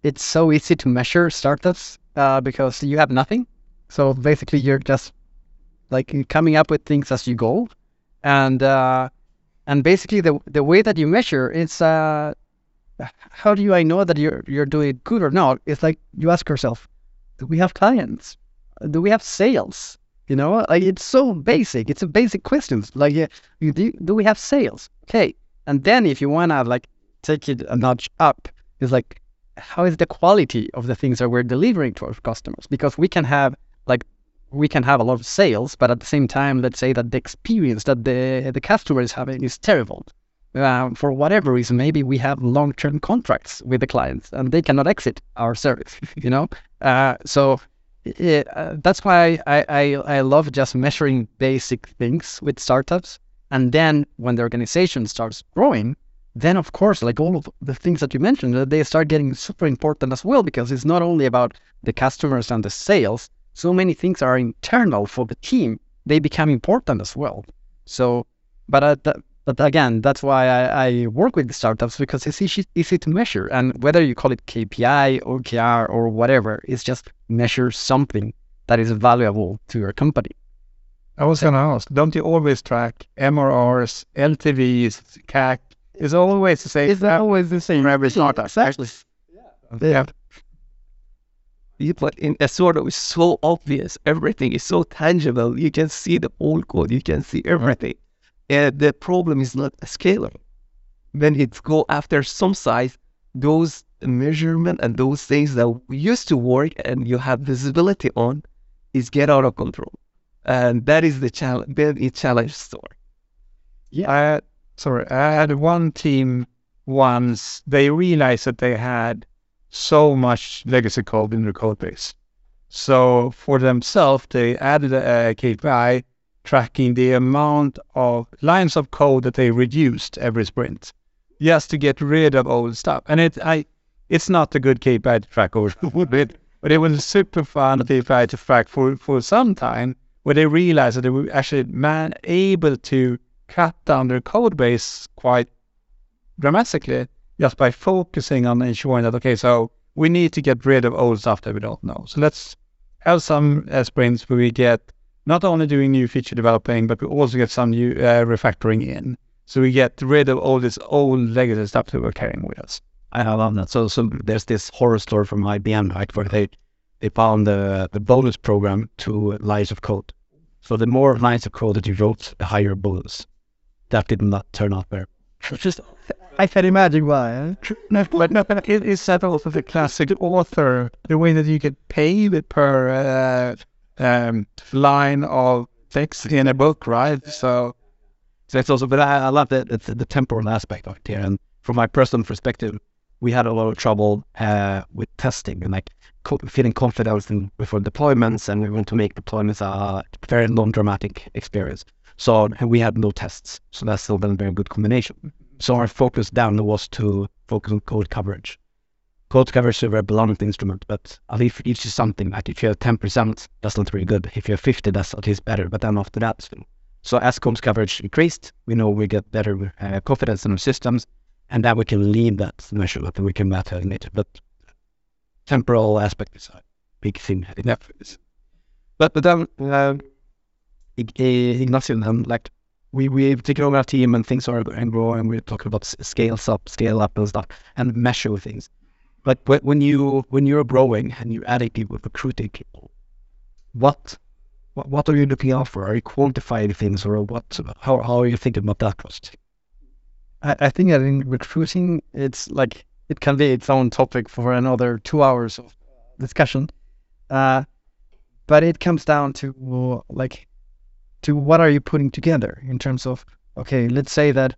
it's so easy to measure startups uh, because you have nothing. So basically, you're just like coming up with things as you go, and uh, and basically the the way that you measure is uh, how do I know that you're you're doing good or not? It's like you ask yourself, do we have clients? Do we have sales? You know, like it's so basic. It's a basic question. Like, do, do we have sales? Okay. And then if you want to like take it a notch up, it's like, how is the quality of the things that we're delivering to our customers? Because we can have like we can have a lot of sales, but at the same time, let's say that the experience that the the customer is having is terrible uh, for whatever reason, maybe we have long-term contracts with the clients and they cannot exit our service, you know? Uh, so it, uh, that's why I, I, I love just measuring basic things with startups. And then when the organization starts growing, then of course, like all of the things that you mentioned, uh, they start getting super important as well because it's not only about the customers and the sales. So many things are internal for the team. They become important as well. So, but at th- but again, that's why I, I work with startups because it's easy, easy to measure. And whether you call it KPI, OKR, or whatever, it's just measure something that is valuable to your company. I was going to ask, don't you always track MRRs, LTVs, CAC? Is always the same. Is that always the same for every startup? Exactly. Yeah. Yeah, But in a sort of it's so obvious, everything is so tangible. You can see the whole code, you can see everything. The problem is not a scalar. When it go after some size, those measurement and those things that we used to work and you have visibility on is get out of control. And that is the challenge, the challenge store. Yeah. I sorry, I had one team once, they realized that they had so much legacy code in their code base. So for themselves, they added a KPI tracking the amount of lines of code that they reduced every sprint, just to get rid of old stuff. And it, I, it's not a good KPI to track over it, but it was super fun KPI to track for for some time, where they realized that they were actually man able to cut down their code base quite dramatically just by focusing on ensuring that okay, so we need to get rid of old stuff that we don't know. So let's have some uh, sprints where we get not only doing new feature developing, but we also get some new uh, refactoring in. So we get rid of all this old legacy stuff that we're carrying with us. I love that. So, so there's this horror story from IBM, right, where they they found the the bonus program to lines of code. So the more lines of code that you wrote, the higher bonus. That did not turn out very. Just, I can imagine why. Huh? No, but no, but it is that also the classic author, the way that you get paid per uh, um, line of text in a book, right? So that's also, but I, I love the, the the temporal aspect of it here. And from my personal perspective, we had a lot of trouble uh, with testing and like co- feeling confident in, before deployments, and we want to make deployments a very non-dramatic experience. So we had no tests, so that's still been a very good combination. So our focus down was to focus on code coverage. Code coverage is a very blunt instrument, but at least it's just something like if you have 10%, that's not very good. If you have 50, that's at least better. But then after that. So as comms coverage increased, we know we get better uh, confidence in our systems, and then we can lead that measurement and we can it later. But temporal aspect is a big thing. in that. But but then uh, Ig- Ignacio, then like we we've taken over our team and things are and grow and we're talking about scales up, scale up and stuff and measure things. But when you when you're growing and you're adding people, recruiting people, what what, what are you looking out for? Are you quantifying things or what? How, how are you thinking about that cost? I, I think that in recruiting, it's like it can be its own topic for another two hours of discussion. Uh, but it comes down to like to what are you putting together in terms of okay, let's say that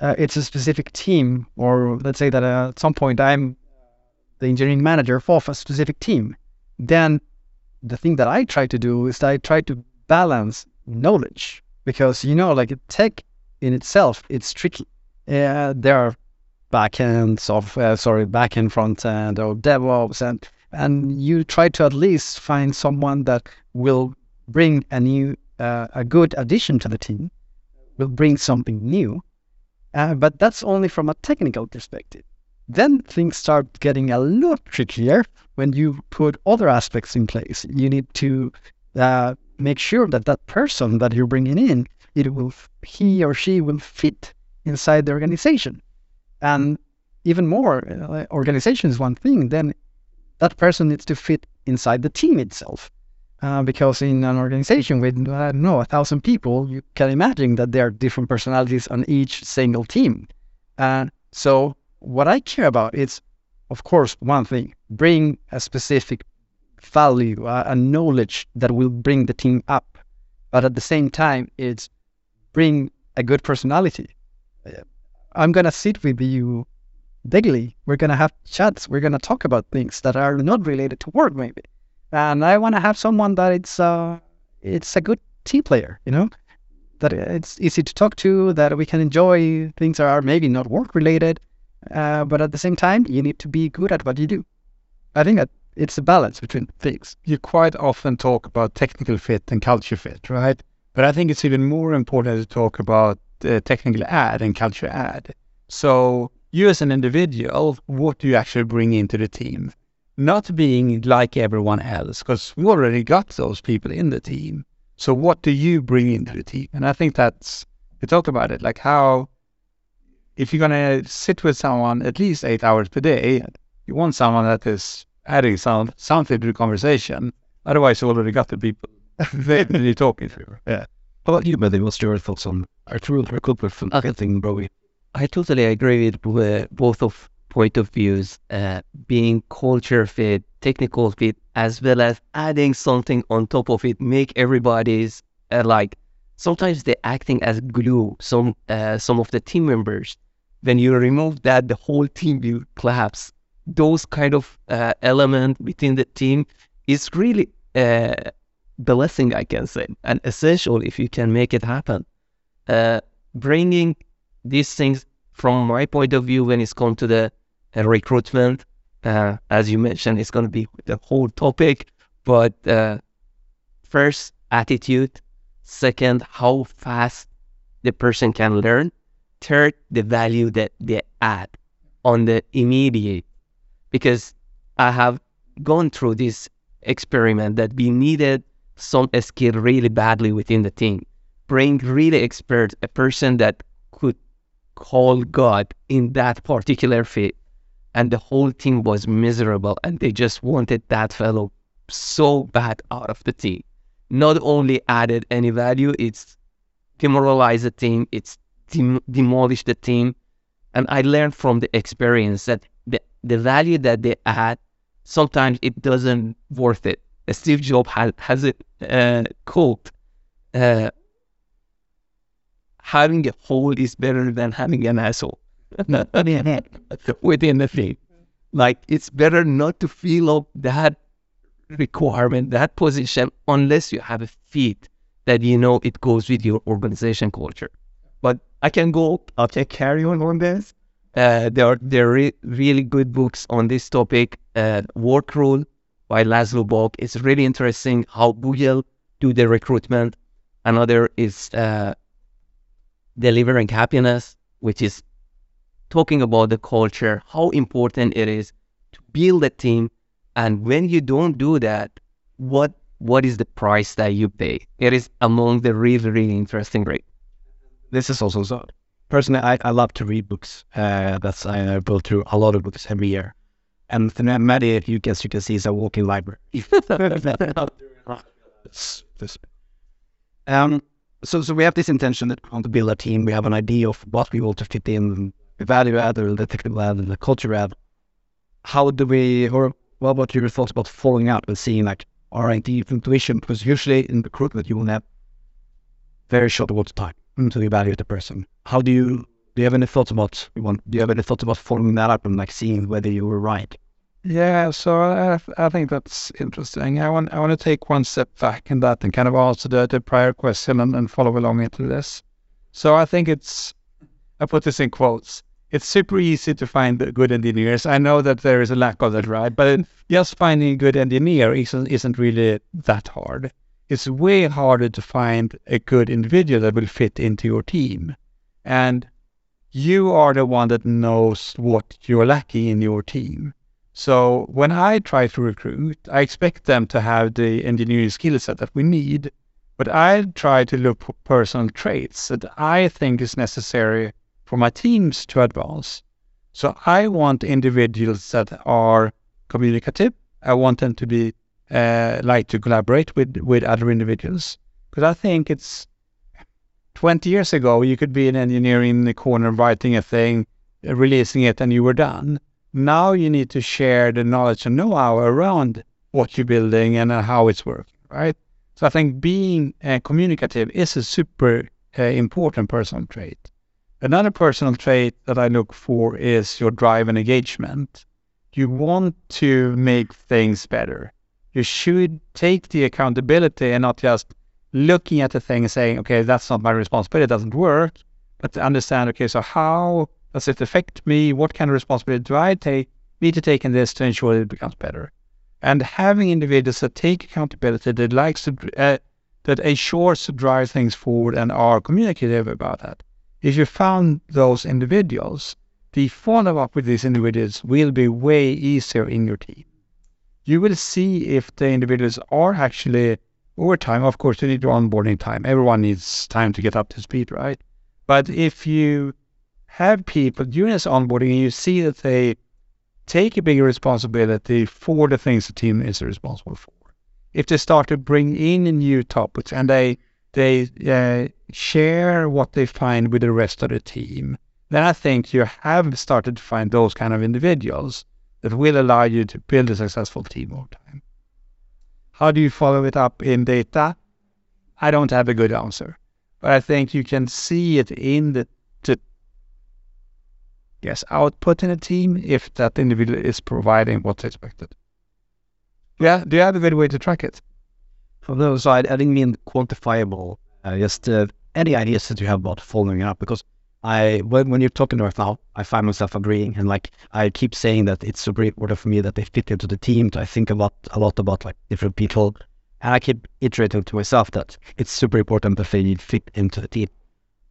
uh, it's a specific team, or let's say that uh, at some point I'm the engineering manager for a specific team. Then the thing that I try to do is I try to balance knowledge because you know, like tech in itself, it's tricky. There are backend software, sorry, backend front end or DevOps, and and you try to at least find someone that will bring a new, uh, a good addition to the team, will bring something new. Uh, but that's only from a technical perspective. Then things start getting a lot trickier when you put other aspects in place. You need to uh, make sure that that person that you're bringing in, it will, he or she will fit inside the organization. And even more, uh, organization is one thing. Then that person needs to fit inside the team itself. Uh, because in an organization with, I don't know, a thousand people, you can imagine that there are different personalities on each single team. And so what I care about is, of course, one thing, bring a specific value, uh, a knowledge that will bring the team up. But at the same time, it's bring a good personality. I'm going to sit with you daily. We're to have chats. We're to talk about things that are not related to work, maybe. And I want to have someone that it's, uh, it's a good team player, you know? that it's easy to talk to, that we can enjoy. Things that are maybe not work related, uh, but at the same time, you need to be good at what you do. I think that it's a balance between things. You quite often talk about technical fit and culture fit, right? But I think it's even more important to talk about uh, technical add and culture add. So you as an individual, what do you actually bring into the team? Not being like everyone else, because we already got those people in the team. So what do you bring into the team? And I think that's we talk about it, like how if you're gonna sit with someone at least eight hours per day, you want someone that is adding some something to the conversation. Otherwise, you already got the people that you're talking to. Yeah. How about you, Mehdi? What's your thoughts on our true recruitment from Okay. thing, Broby? I totally agree with uh, both of point of views, uh, being culture fit, technical fit, as well as adding something on top of it, make everybody's uh, like sometimes they're acting as glue. Some uh, some of the team members, when you remove that, the whole team will collapse. Those kind of uh, element within the team is really uh, blessing, I can say, and essential if you can make it happen. Uh, bringing these things from my point of view when it's come to the uh, recruitment uh, as you mentioned it's going to be the whole topic but uh, first attitude second how fast the person can learn third the value that they add on the immediate because i have gone through this experiment that we needed some skill really badly within the team bring really expert a person that could call God in that particular fit. And the whole team was miserable and they just wanted that fellow so bad out of the team. Not only added any value, it's demoralized the team, it's dem- demolished the team. And I learned from the experience that the, the value that they add, sometimes it doesn't worth it. Steve Jobs has, has it uh, uh, having a hole is better than having an asshole within the team. Like it's better not to fill up that requirement, that position, unless you have a fit that you know it goes with your organization culture. But I can go, I can carry on on this. Uh, there are there are re- really good books on this topic. Uh, Work Rule by Laszlo Bock. It's really interesting how Google do the recruitment. Another is uh, delivering happiness, which is talking about the culture, how important it is to build a team, and when you don't do that, what what is the price that you pay? It is among the really really interesting rate. This is also so. Personally, I, I love to read books. Uh, that's I go through a lot of books every year. And if you guess, you can see, is a walking library. Um, so, so we have this intention that we want to build a team. We have an idea of what we want to fit in, the value add, or the technical add, and the culture add. How do we, or what about your thoughts about following up and seeing like our idea intuition? Because usually in recruitment, you will have very short amount of time to evaluate the person. How do you, do you have any thoughts about, you want, do you have any thoughts about following that up and like seeing whether you were right? Yeah, so I, I think that's interesting. I want I want to take one step back in that and kind of answer the, the prior question and, and follow along into this. So I think it's I put this in quotes. It's super easy to find good engineers. I know that there is a lack of that, right? But just finding a good engineer isn't isn't really that hard. It's way harder to find a good individual that will fit into your team. And you are the one that knows what you're lacking in your team. So when I try to recruit, I expect them to have the engineering skill set that we need, but I try to look for personal traits that I think is necessary for my teams to advance. So I want individuals that are communicative. I want them to be uh, like to collaborate with with other individuals because I think it's 20 years ago you could be an engineer in the corner writing a thing, releasing it, and you were done now you need to share the knowledge and know-how around what you're building and uh, how it's working, right? So I think being uh, communicative is a super uh, important personal trait. Another personal trait that I look for is your drive and engagement. You want to make things better. You should take the accountability and not just looking at the thing and saying, okay, that's not my responsibility, it doesn't work, but to understand, okay, so how does it affect me? What kind of responsibility do I take, need to take in this to ensure it becomes better? And having individuals that take accountability, that likes to, uh, that ensures to drive things forward and are communicative about that. If you found those individuals, the follow up with these individuals will be way easier in your team. You will see if the individuals are actually over time. Of course, you need onboarding time. Everyone needs time to get up to speed, right? But if you have people during this onboarding and you see that they take a bigger responsibility for the things the team is responsible for, if they start to bring in new topics and they they uh, share what they find with the rest of the team, then I think you have started to find those kind of individuals that will allow you to build a successful team over time. How do you follow it up in data? I don't have a good answer, but I think you can see it in the, the yes output in a team if that individual is providing what's expected. Yeah, do you have a good way to track it? No, so I, I didn't mean quantifiable. Uh, just uh, any ideas that you have about following up because I when, when you're talking to right now, I find myself agreeing and like I keep saying that it's super important for me that they fit into the team. I think a lot a lot about like different people, and I keep iterating to myself that it's super important that they fit into the team.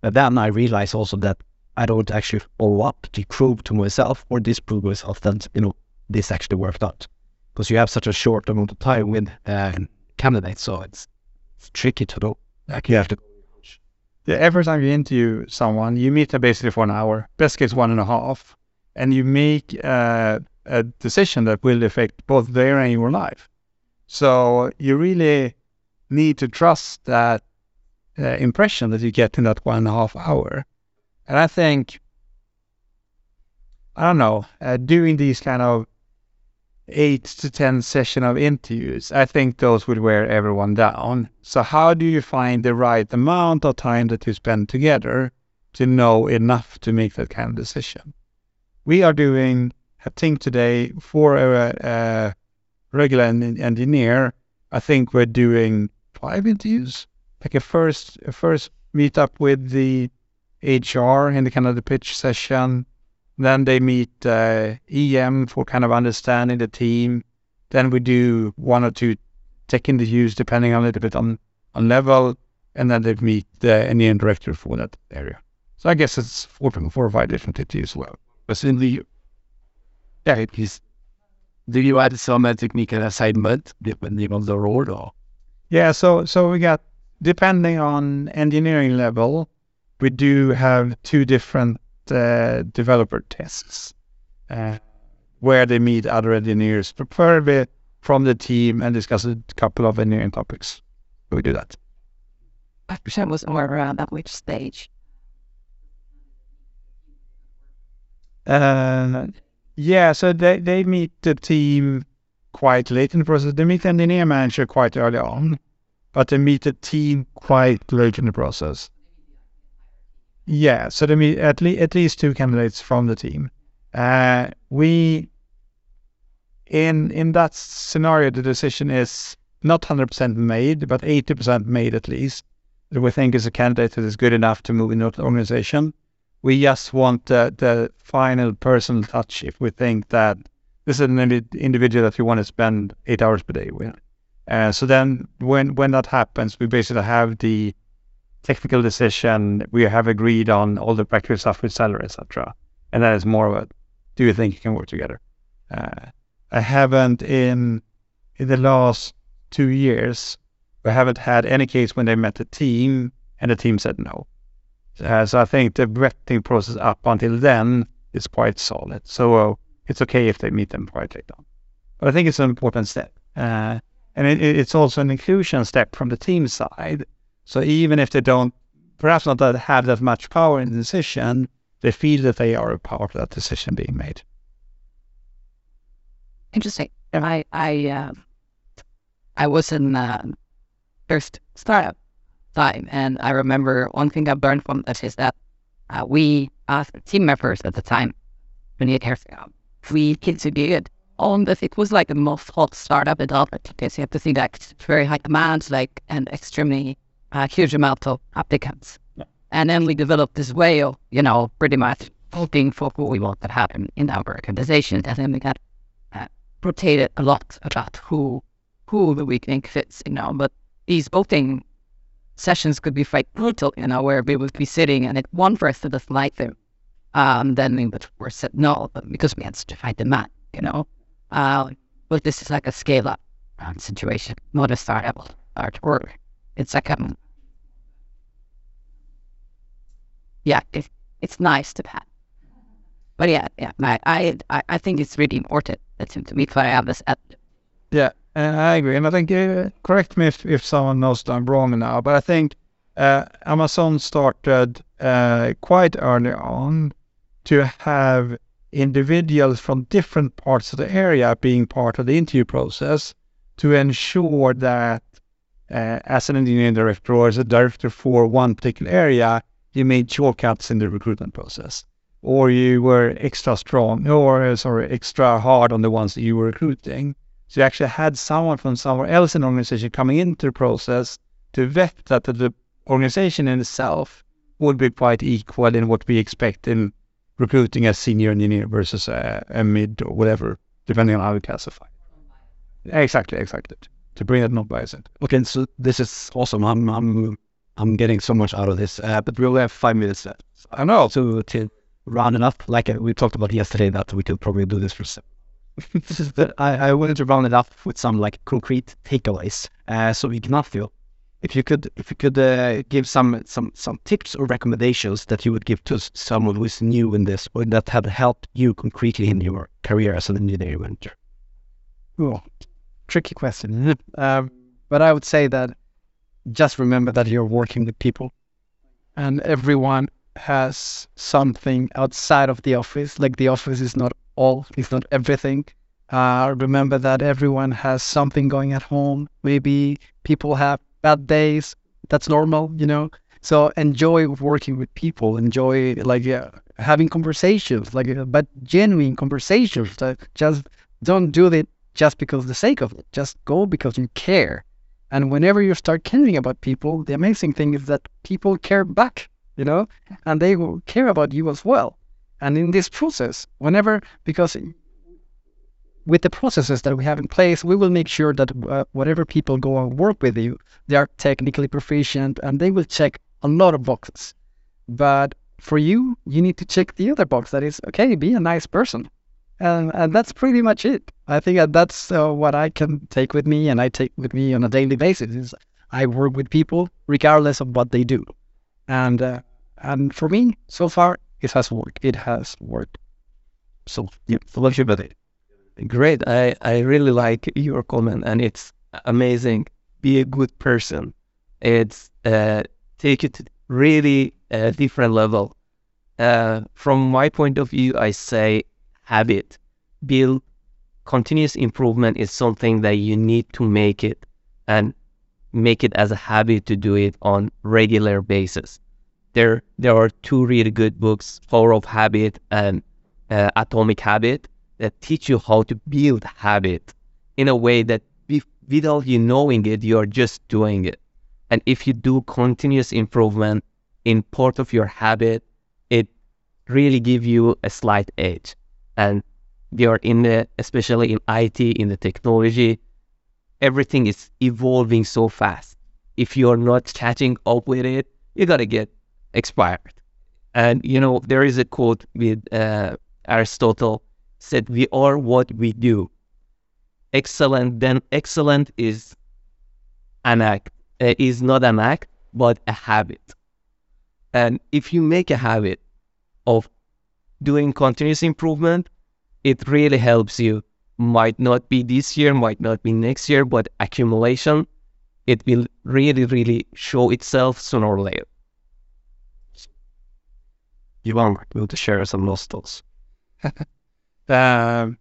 But then I realize also that I don't actually follow up to prove to myself or disprove myself that you know this actually worked out because you have such a short amount of time with uh, candidates, so it's, it's tricky to know. Like you have to yeah, every time you interview someone, you meet them basically for an hour, best case one and a half, and you make uh, a decision that will affect both their and your life. So you really need to trust that uh, impression that you get in that one and a half hour. And I think, I don't know, uh, doing these kind of eight to 10 session of interviews, I think those would wear everyone down. So how do you find the right amount of time that you spend together to know enough to make that kind of decision? We are doing, I think today, for a, a regular engineer, I think we're doing five interviews, like a first, a first meet up with the HR in the kind of the pitch session, then they meet uh, EM for kind of understanding the team. Then we do one or two tech interviews, depending on a little bit on, on level. And then they meet the engineering director for that area. So I guess it's four, four or five different interviews as well. But in the, yeah, it is. Do you add some uh, technical assignment depending on the role or? Yeah, so so we got depending on engineering level, we do have two different developer tests uh, where they meet other engineers, preferably from the team, and discuss a couple of engineering topics. We do that. Five percent was more around at which stage? Uh, yeah, so they, they meet the team quite late in the process. They meet the engineer manager quite early on, but they meet the team quite late in the process. Yeah, so there be at, le- at least two candidates from the team. Uh, we in in that scenario, the decision is not 100% made, but 80% made at least. That we think is a candidate that is good enough to move in the organization. We just want the, the final personal touch if we think that this is an individual that we want to spend eight hours per day with. Uh, so then when when that happens, we basically have the technical decision. We have agreed on all the practical stuff with salary, etc. And that is more of a, do you think you can work together? Uh, I haven't in in the last two years, I haven't had any case when they met the team and the team said no. Uh, so I think the vetting process up until then is quite solid. So uh, it's okay if they meet them quite late on. But I think it's an important step. Uh, and it, it's also an inclusion step from the team side so even if they don't, perhaps not that have that much power in the decision, they feel that they are a part of that decision being made. Interesting. I I uh, I was in uh, first startup time, and I remember one thing I learned from that is that uh, we as team members at the time, many years ago, we contributed on that it was like the most hot startup Albert because you have to think that very high demands, like and extremely a huge amount of applicants. And then we developed this way of, you know, pretty much voting for who we want to happen in our organization. And then we got uh, rotated a lot about who who we think fits, you know. But these voting sessions could be quite brutal, you know, where we would be sitting and if one person doesn't like them, um, then we would we said no, because we had to fight the man, you know. Uh, but this is like a scale up um, situation, not a startup art or it's like a yeah, it, it's nice to have. But yeah, yeah, I, I, I think it's really important to, to me I have this. At- yeah, I agree, and I think uh, correct me if, if someone knows that I'm wrong now, but I think uh, Amazon started uh, quite early on to have individuals from different parts of the area being part of the interview process to ensure that uh, as an engineering director or as a director for one particular area, you made shortcuts in the recruitment process, or you were extra strong, or sorry, extra hard on the ones that you were recruiting. So you actually had someone from somewhere else in the organization coming into the process to vet that the organization in itself would be quite equal in what we expect in recruiting a senior engineer versus a, a mid or whatever, depending on how you classify. Exactly, exactly. To bring that non bias in. Okay, so this is awesome. I'm I'm I'm getting so much out of this. Uh, but we only have five minutes left. I know. To round it up, like we talked about yesterday, that we could probably do this for seven. but I, I wanted to round it up with some like concrete takeaways. Uh, so Ignacio, if you could if you could uh, give some some some tips or recommendations that you would give to someone who is new in this or that have helped you concretely in your career as an engineering manager. Oh, tricky question. um, but I would say that just remember that you're working with people and everyone has something outside of the office. Like the office is not all, it's not everything. Uh, remember that everyone has something going at home. Maybe people have bad days. That's normal, you know. So enjoy working with people. Enjoy like uh, having conversations, like uh, but genuine conversations. Just don't do it just because the sake of it. Just go because you care. And whenever you start caring about people, the amazing thing is that people care back, you know, and they will care about you as well. And in this process, whenever, because with the processes that we have in place, we will make sure that uh, whatever people go and work with you, they are technically proficient and they will check a lot of boxes. But for you, you need to check the other box that is, okay, be a nice person and, and that's pretty much it. I think that that's uh, what I can take with me, and I take with me on a daily basis. Is I work with people regardless of what they do, and uh, and for me, so far, it has worked. It has worked. So yeah, love you, buddy. Great. I I really like your comment, and it's amazing. Be a good person. It's uh, take it really a different level. Uh, from my point of view, I say habit. Build continuous improvement is something that you need to make it and make it as a habit to do it on regular basis. There, there are two really good books, Power of Habit and uh, Atomic Habit, that teach you how to build habit in a way that be, without you knowing it, you're just doing it. And if you do continuous improvement in part of your habit, it really give you a slight edge and they are in the especially in IT in the technology everything is evolving so fast. If you're not catching up with it you gotta get expired. And you know there is a quote with uh, Aristotle said we are what we do. Excellent then excellent is an act uh, is not an act but a habit. And if you make a habit of doing continuous improvement, it really helps you. Might not be this year, might not be next year, but accumulation, it will really, really show itself sooner or later. You want to share some nostals? um,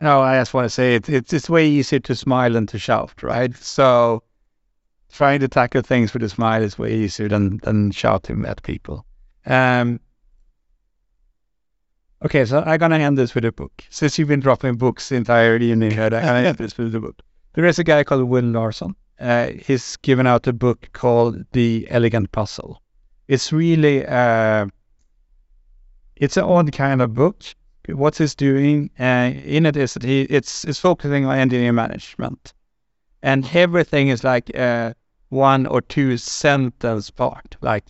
no, I just want to say it, it's it's way easier to smile than to shout, right? So trying to tackle things with a smile is way easier than than shouting at people. Um, Okay, so I'm gonna end this with a book. Since you've been dropping books the entire evening here, I'm gonna end this with a book. There is a guy called Will Larson uh, he's given out a book called The Elegant Puzzle. It's really uh, it's an odd kind of book. What he's doing uh, in it is that he it's it's focusing on engineering management, and everything is like uh, one or two sentence part. Like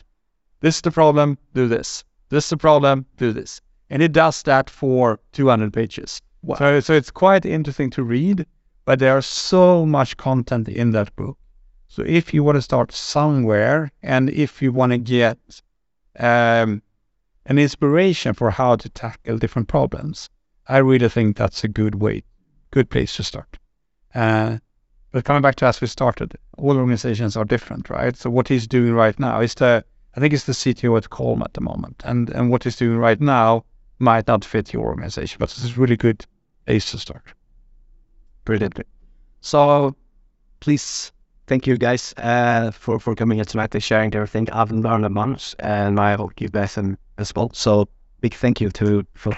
this is the problem, do this. This is the problem, do this. And it does that for 200 pages. Wow. So, so it's quite interesting to read, but there's so much content in that book. So if you want to start somewhere and if you want to get um, an inspiration for how to tackle different problems, I really think that's a good way, good place to start. Uh, but coming back to as we started, all organizations are different, right? So what he's doing right now is the, I think it's the CTO at Calm at the moment, and and what he's doing right now might not fit your organization, but it's really good place to start. Brilliant. So please thank you guys uh, for for coming here tonight and sharing everything. I've learned a bunch, and I hope you guys as well. So big thank you to for.